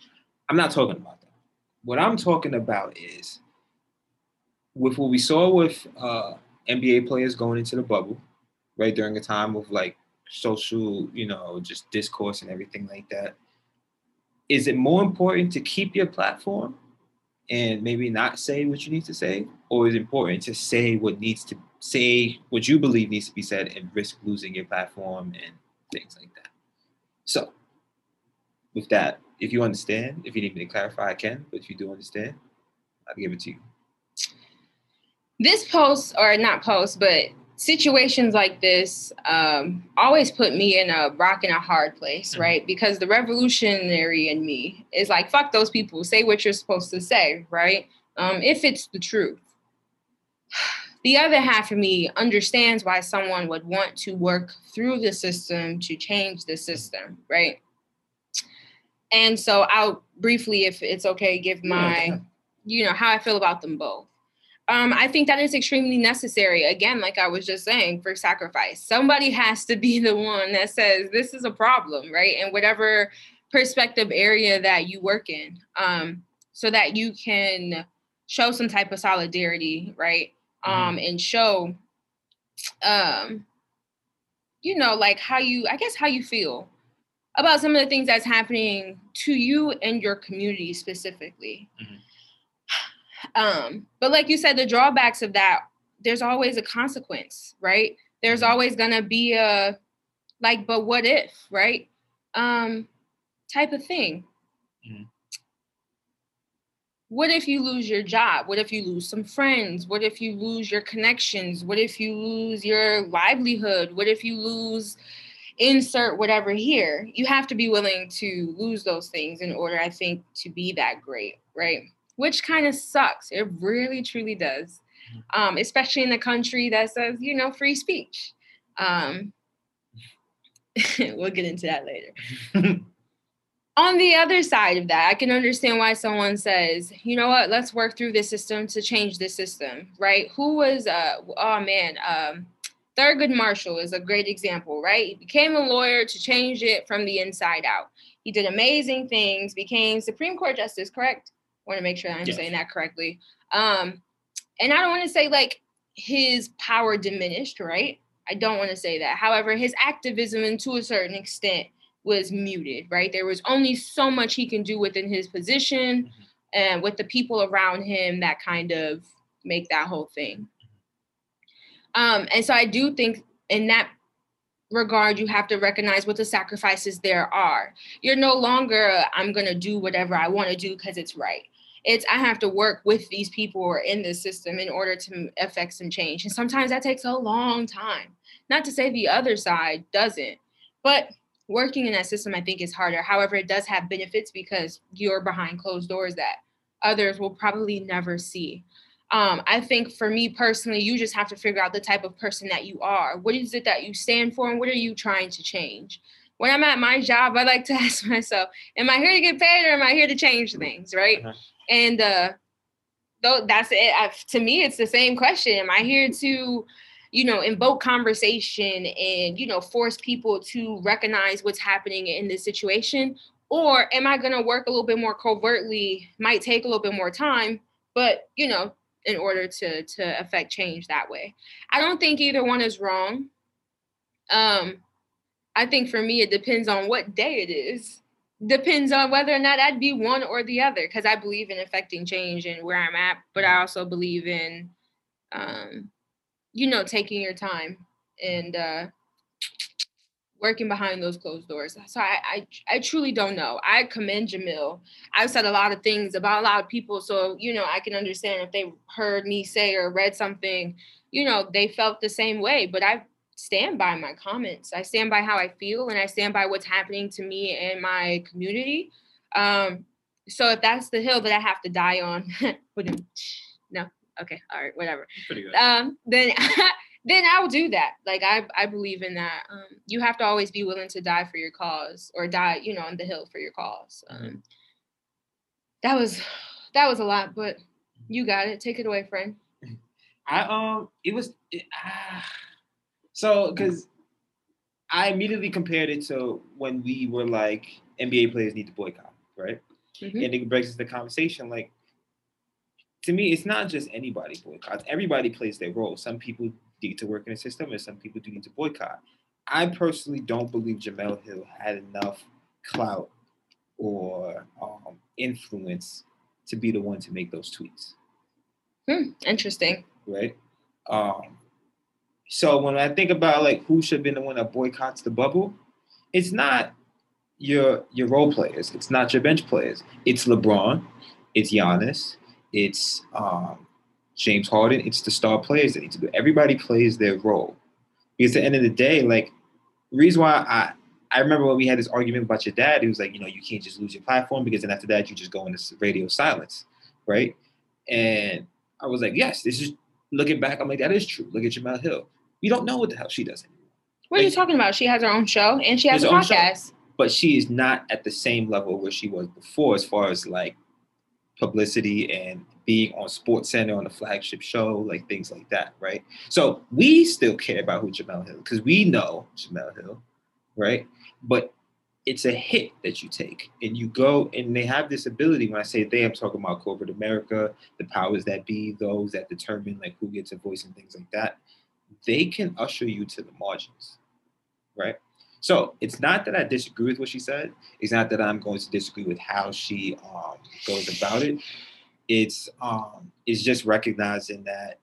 S1: I'm not talking about that. What I'm talking about is with what we saw with uh, NBA players going into the bubble, right during a time of like social, you know, just discourse and everything like that. Is it more important to keep your platform and maybe not say what you need to say, or is important to say what needs to say what you believe needs to be said and risk losing your platform and things like that. So, with that, if you understand, if you need me to clarify, I can. But if you do understand, I'll give it to you.
S2: this post or not post but situations like this um, always put me in a rock and a hard place
S1: Mhm.
S2: right? Because the revolutionary in me is like fuck those people. Say what you're supposed to say right? Um, if it's the truth. The other half of me understands why someone would want to work through the system to change the system right? And so i'll briefly if it's okay give my you know how i feel about them both um, I think that is extremely necessary. Again, like I was just saying, for sacrifice, somebody has to be the one that says this is a problem, right? And whatever perspective area that you work in, um, so that you can show some type of solidarity, right? Um, and show, um, you know, like how you, I guess, how you feel about some of the things that's happening to you and your community specifically. Um, but like you said, the drawbacks of that, there's always a consequence, right? There's always gonna be a like, but what if, right? Um, type of thing.
S1: Mhm.
S2: what if you lose your job? What if you lose some friends? What if you lose your connections? What if you lose your livelihood? What if you lose insert whatever here? You have to be willing to lose those things in order, I think, to be that great, right? Which kind of sucks. It really, truly does. Um, especially in a country that says, you know, free speech. Um, we'll get into that later on the other side of that, I can understand why someone says, you know what, let's work through this system to change the system, right? Who was, uh, oh man, um, Thurgood Marshall is a great example, right? He became a lawyer to change it from the inside out. He did amazing things, became Supreme Court Justice, correct? Want to make sure I'm yes. saying that correctly. Um, and I don't want to say like his power diminished, right? I don't want to say that. However, his activism, and to a certain extent, was muted, right? There was only so much he can do within his position mm-hmm. and with the people around him that kind of make that whole thing. Um, and so I do think in that regard, you have to recognize what the sacrifices there are. You're no longer, I'm going to do whatever I want to do because it's right. It's, I have to work with these people or in this system in order to affect some change. And sometimes that takes a long time. Not to say the other side doesn't, but working in that system i think is harder however it does have benefits because you're behind closed doors that others will probably never see um, i think for me personally you just have to figure out the type of person that you are what is it that you stand for and what are you trying to change when i'm at my job i like to ask myself am i here to get paid or am i here to change things right? Uh-huh. and uh though that's it. I, to me it's the same question. Am i here to you know invoke conversation and you know force people to recognize what's happening in this situation? Or am i going to work a little bit more covertly? Might take a little bit more time but you know in order to to affect change that way. I don't think either one is wrong. Um i think for me it depends on what day it is depends on whether or not i'd be one or the other because i believe in affecting change and where i'm at but i also believe in um you know, taking your time and uh, working behind those closed doors. So I, I, I truly don't know. I commend Jemele. I've said a lot of things about a lot of people, so you know I can understand if they heard me say or read something, you know, they felt the same way. But I stand by my comments. I stand by how I feel, and I stand by what's happening to me and my community. Um, so if that's the hill that I have to die on, no, okay, all right, whatever. Pretty good. Um, then then I'll do that. Like I I believe in that. Um, you have to always be willing to die for your cause or die, you know, on the hill for your cause. Um, mm-hmm. that was that was a lot, but you got it. Take it away, friend.
S1: I um, it was it, uh, so because I immediately compared it to when we were like NBA players need to boycott, right? Mm-hmm. And it breaks the conversation like to me, it's not just anybody boycotts. Everybody plays their role. Some people need to work in the system, and some people do need to boycott. I personally don't believe Jemele Hill had enough clout or um, influence to be the one to make those tweets.
S2: Hmm, interesting.
S1: Right. Um, so when I think about like who should have been the one that boycotts the bubble, it's not your your role players. It's not your bench players. It's LeBron. It's Giannis it's um, James Harden, it's the star players that need to do. Everybody plays their role. Because at the end of the day, like reason why I I remember when we had this argument about your dad, he was like, you know, you can't just lose your platform because then after that you just go into radio silence, right? And I was like, yes, this is looking back. I'm like, that is true. Look at Jemele Hill. We don't know what the hell she does anymore.
S2: What like, are you talking about? She has her own show and she has a podcast.
S1: but she is not at the same level where she was before, as far as like publicity and being on Sports Center on the flagship show, like things like that, right? So we still care about who Jemele Hill because we know Jemele Hill, right? But it's a hit that you take and you go and they have this ability. When I say they, I'm talking about corporate America, the powers that be, those that determine like who gets a voice and things like that. They can usher you to the margins, right? So it's not that I disagree with what she said. It's not that I'm going to disagree with how she um, goes about it. It's um, it's just recognizing that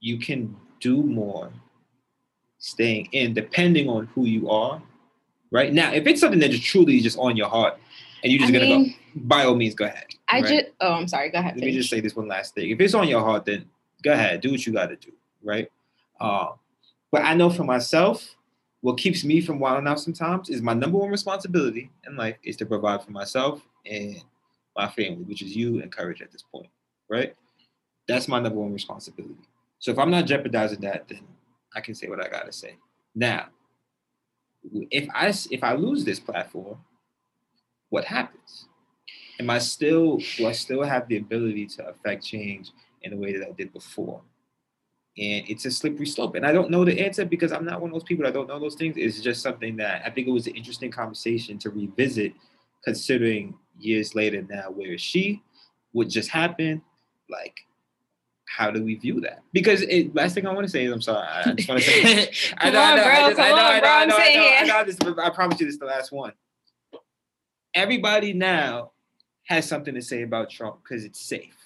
S1: you can do more staying in, depending on who you are. Right now, if it's something that is truly just on your heart, and you're just
S2: I
S1: gonna
S2: mean,
S1: go. By all means, go ahead.
S2: I
S1: right?
S2: just oh I'm sorry, go ahead.
S1: Let me just say this one last thing. If it's on your heart, then go ahead, do what you got to do, right? Uh, but I know for myself, what keeps me from wilding out sometimes is my number one responsibility in life is to provide for myself and my family, which is you and courage at this point, right? That's my number one responsibility. So if I'm not jeopardizing that, then I can say what I gotta say. Now, if I if I lose this platform, what happens? Am I still do I still have the ability to affect change in the way that I did before? And it's a slippery slope. And I don't know the answer because I'm not one of those people that don't know those things. It's just something that I think it was an interesting conversation to revisit, considering years later now, where is she? What just happened? Like, how do we view that? Because it, last thing I want to say is I'm sorry. I just want to say I know, I know,
S2: bro,
S1: I know, I know, I know, I know, I know this, I promise you this is the last one. Everybody now has something to say about Trump because it's safe.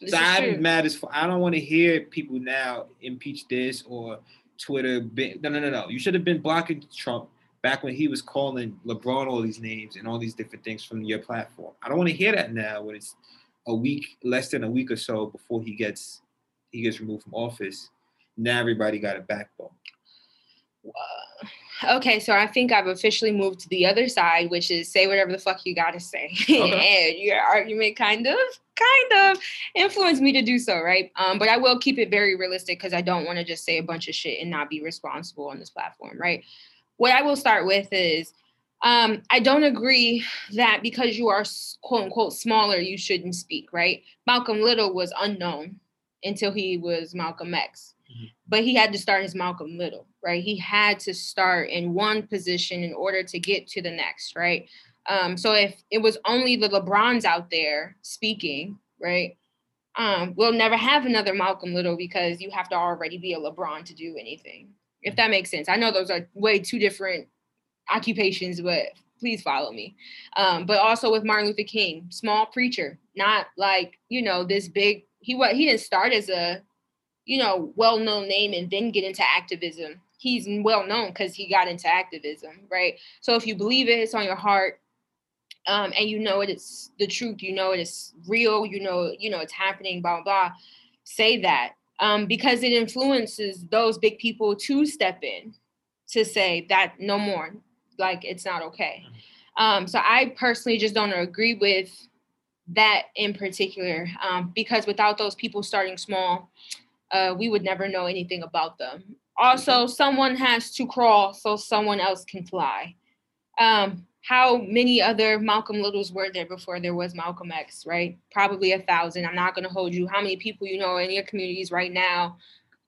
S2: This
S1: So I'm mad as. I don't want to hear people now impeach this or Twitter. No, no, no, no. You should have been blocking Trump back when he was calling LeBron all these names and all these different things from your platform. I don't want to hear that now when it's a week, less than a week or so before he gets he gets removed from office. Now everybody got a backbone.
S2: Okay, so I think I've officially moved to the other side, which is say whatever the fuck you gotta say. and your argument kind of, kind of influenced me to do so, right? Um, but I will keep it very realistic because I don't want to just say a bunch of shit and not be responsible on this platform, right? What I will start with is um, I don't agree that because you are quote unquote smaller, you shouldn't speak, right? Malcolm Little was unknown until he was Malcolm X but he had to start his Malcolm Little, right? He had to start in one position in order to get to the next, right? Um, so if it was only the LeBrons out there speaking, right? Um, we'll never have another Malcolm Little because you have to already be a LeBron to do anything. If that makes sense. I know those are way two different occupations, but please follow me. Um, but also with Martin Luther King, small preacher, not like, you know, this big he what he didn't start as a you know, well-known name and then get into activism. He's well known because he got into activism, right? So if you believe it, it's on your heart, um, and you know it is the truth. You know it is real. You know, you know it's happening. Blah blah. blah say that um, because it influences those big people to step in to say that no more, like it's not okay. Um, so I personally just don't agree with that in particular um, because without those people starting small uh, we would never know anything about them. Also, someone has to crawl so someone else can fly. Um, how many other Malcolm Littles were there before there was Malcolm X, right? Probably a thousand. I'm not going to hold you. How many people you know in your communities right now,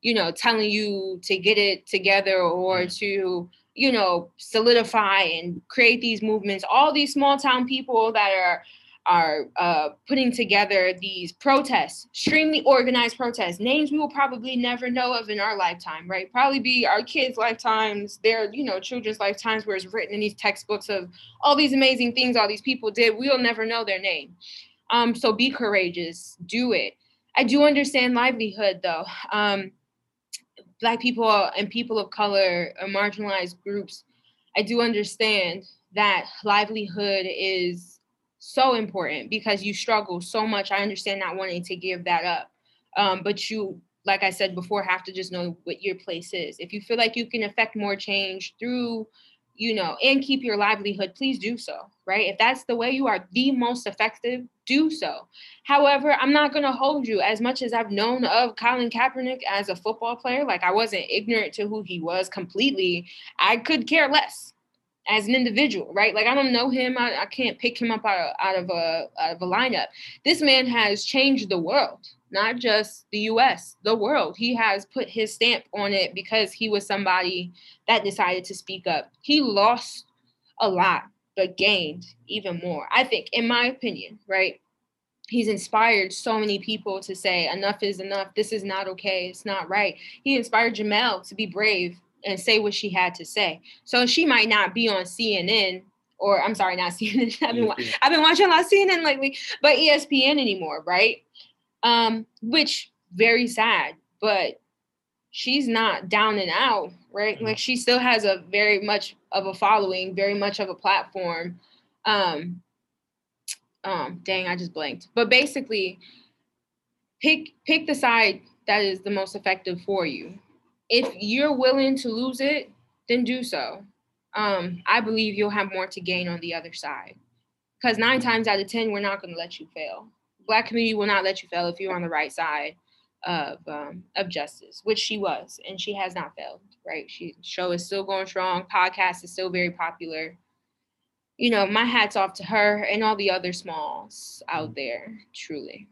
S2: you know, telling you to get it together or to, you know, solidify and create these movements? All these small town people that are are uh, putting together these protests, extremely organized protests, names we will probably never know of in our lifetime, right? Probably be our kids' lifetimes, their, you know, children's lifetimes where it's written in these textbooks of all these amazing things all these people did. We'll never know their name. Um, so be courageous, do it. I do understand livelihood though. Um, Black people and people of color, uh, marginalized groups, I do understand that livelihood is so important because you struggle so much. I understand not wanting to give that up. Um, but you, like I said before, have to just know what your place is. If you feel like you can affect more change through, you know, and keep your livelihood, please do so, right? If that's the way you are the most effective, do so. However, I'm not going to hold you as much as I've known of Colin Kaepernick as a football player. Like I wasn't ignorant to who he was completely. I could care less as an individual, right? Like I don't know him. I, I can't pick him up out of, out of a out of a lineup. This man has changed the world, not just the U.S., the world. He has put his stamp on it because he was somebody that decided to speak up. He lost a lot, but gained even more. I think, in my opinion, right? He's inspired so many people to say enough is enough. This is not okay. It's not right. He inspired Jemele to be brave and say what she had to say. So she might not be on CNN or I'm sorry, not CNN. I've been, I've been watching a lot of CNN lately, but ESPN anymore, right? Um, which very sad, but she's not down and out, right? Like she still has a very much of a following, very much of a platform. Um, um, dang, I just blanked. But basically, pick pick the side that is the most effective for you. If you're willing to lose it, then do so. Um, I believe you'll have more to gain on the other side. Because nine times out of ten, we're not going to let you fail. Black community will not let you fail if you're on the right side of um, of justice, which she was, and she has not failed. Right, she show is still going strong. Podcast is still very popular. You know, my hats off to her and all the other smalls out there. Truly.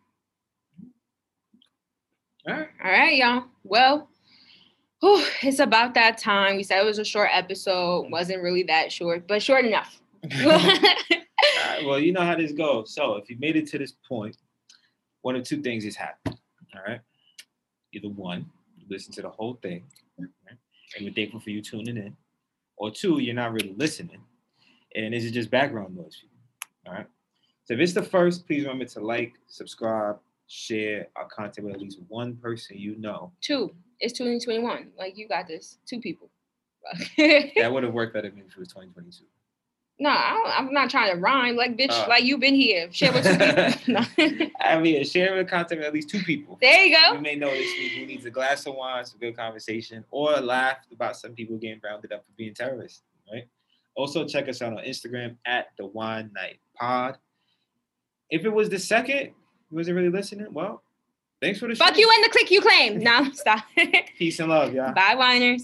S1: All right.
S2: All right, y'all. Well, whew, it's about that time. We said it was a short episode. Mm. wasn't really that short, but short enough.
S1: Right, well, you know how this goes. So if you made it to this point, one of two things has happened. All right. Either one, you listen to the whole thing, right? and we're thankful for you tuning in. Or two, you're not really listening. And this is just background noise for you. All right. So if it's the first, please remember to like, subscribe, share our content with at least one person you know.
S2: Two. It's 2021. Like you got this. Two people.
S1: that would have worked better if it was 2022.
S2: No, I don't, I'm not trying to rhyme. Like, bitch,
S1: Uh.
S2: like you've been here. Share with two people.
S1: I mean, share the content with at least two people.
S2: there you go.
S1: You may know this week who needs a glass of wine, some good conversation, or laugh about some people getting rounded up for being terrorists, right? Also, check us out on Instagram at the Wine Night Pod. If it was the second, you wasn't really listening. Well, thanks for the
S2: Fuck
S1: show.
S2: you and the click you claim. No, stop.
S1: Peace and love, y'all.
S2: Bye, Winers.